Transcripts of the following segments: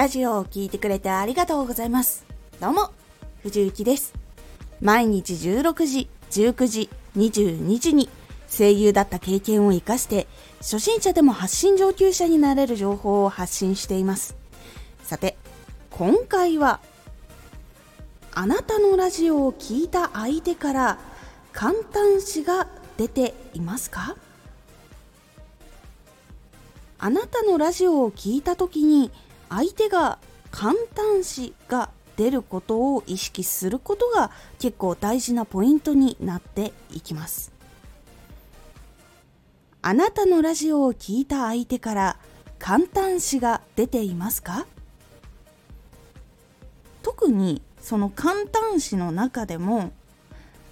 ラジオを聴いてくれてありがとうございます。どうも、藤幸です。毎日16時、19時、22時に声優だった経験を活かして、初心者でも発信上級者になれる情報を発信しています。さて、今回は、あなたのラジオを聞いた相手から簡単詞が出ていますか？あなたのラジオを聞いた時に相手が簡単詞が出ることを意識することが結構大事なポイントになっていきます。あなたのラジオを聞いた相手から簡単詞が出ていますか？特にその簡単詞の中でも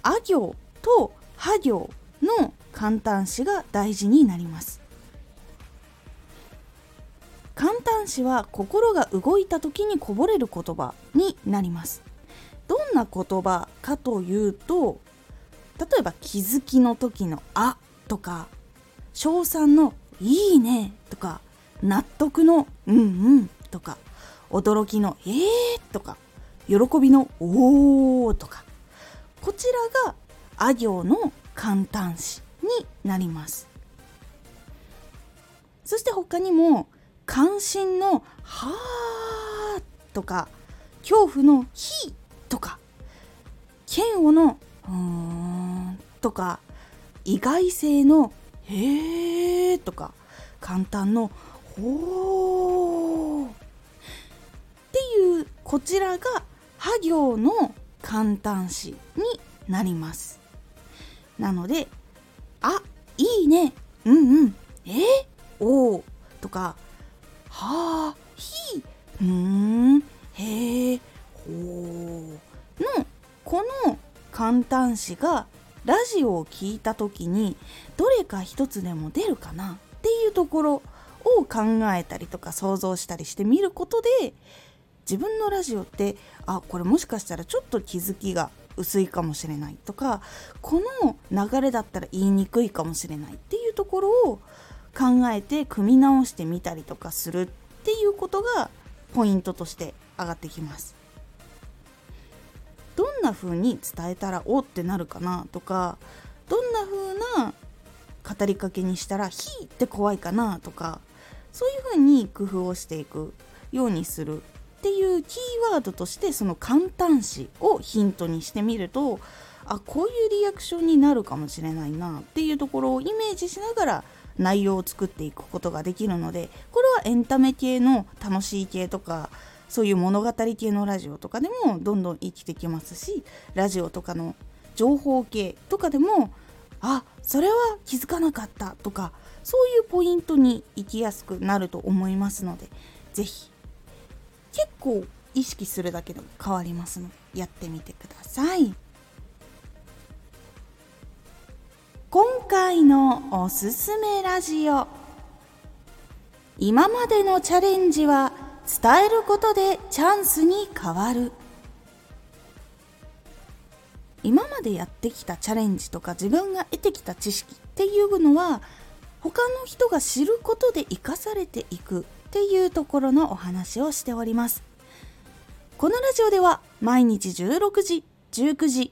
あ行とは行の簡単詞が大事になります。簡単詞は心が動いた時にこぼれる言葉になります。どんな言葉かというと例えば気づきの時の「あ」とか称賛の「いいね」とか納得の「うんうん」とか驚きの「えー」とか喜びの「おー」とかこちらがあ行の簡単詞になります。そして他にも関心の「はー」とか恐怖の「ひ」とか嫌悪の「うーん」とか意外性の「へー」とか簡単の「ほー」っていうこちらがは行の簡単詞になります。なので「あいいねうんうんえー、おー」とか「はあひ。うーん。へえ。ほー」のこの簡単詞がラジオを聞いた時にどれか一つでも出るかなっていうところを考えたりとか想像したりしてみることで自分のラジオってあこれもしかしたらちょっと気づきが薄いかもしれないとかこの流れだったら言いにくいかもしれないっていうところを考えて組み直してみたりとかするっていうことがポイントとして上がってきます。どんな風に伝えたらおってなるかなとかどんな風な語りかけにしたら「ひ」って怖いかなとかそういう風に工夫をしていくようにするっていうキーワードとしてその簡単詞をヒントにしてみるとあこういうリアクションになるかもしれないなっていうところをイメージしながら内容を作っていくことができるのでこれはエンタメ系の楽しい系とかそういう物語系のラジオとかでもどんどん生きてきますしラジオとかの情報系とかでもあそれは気づかなかったとかそういうポイントに行きやすくなると思いますので是非結構意識するだけでも変わりますのでやってみてください。今回のおすすめラジオ。今までのチャレンジは伝えることでチャンスに変わる。今までやってきたチャレンジとか自分が得てきた知識っていうのは他の人が知ることで生かされていくっていうところのお話をしております。このラジオでは毎日16時19時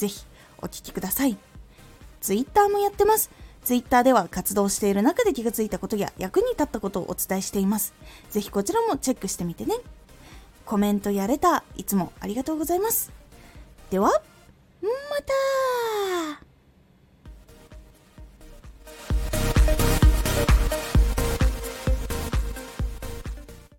ぜひお聴きください。ツイッターもやってます。ツイッターでは活動している中で気がついたことや役に立ったことをお伝えしています。ぜひこちらもチェックしてみてね。コメントやレターいつもありがとうございます。ではまた。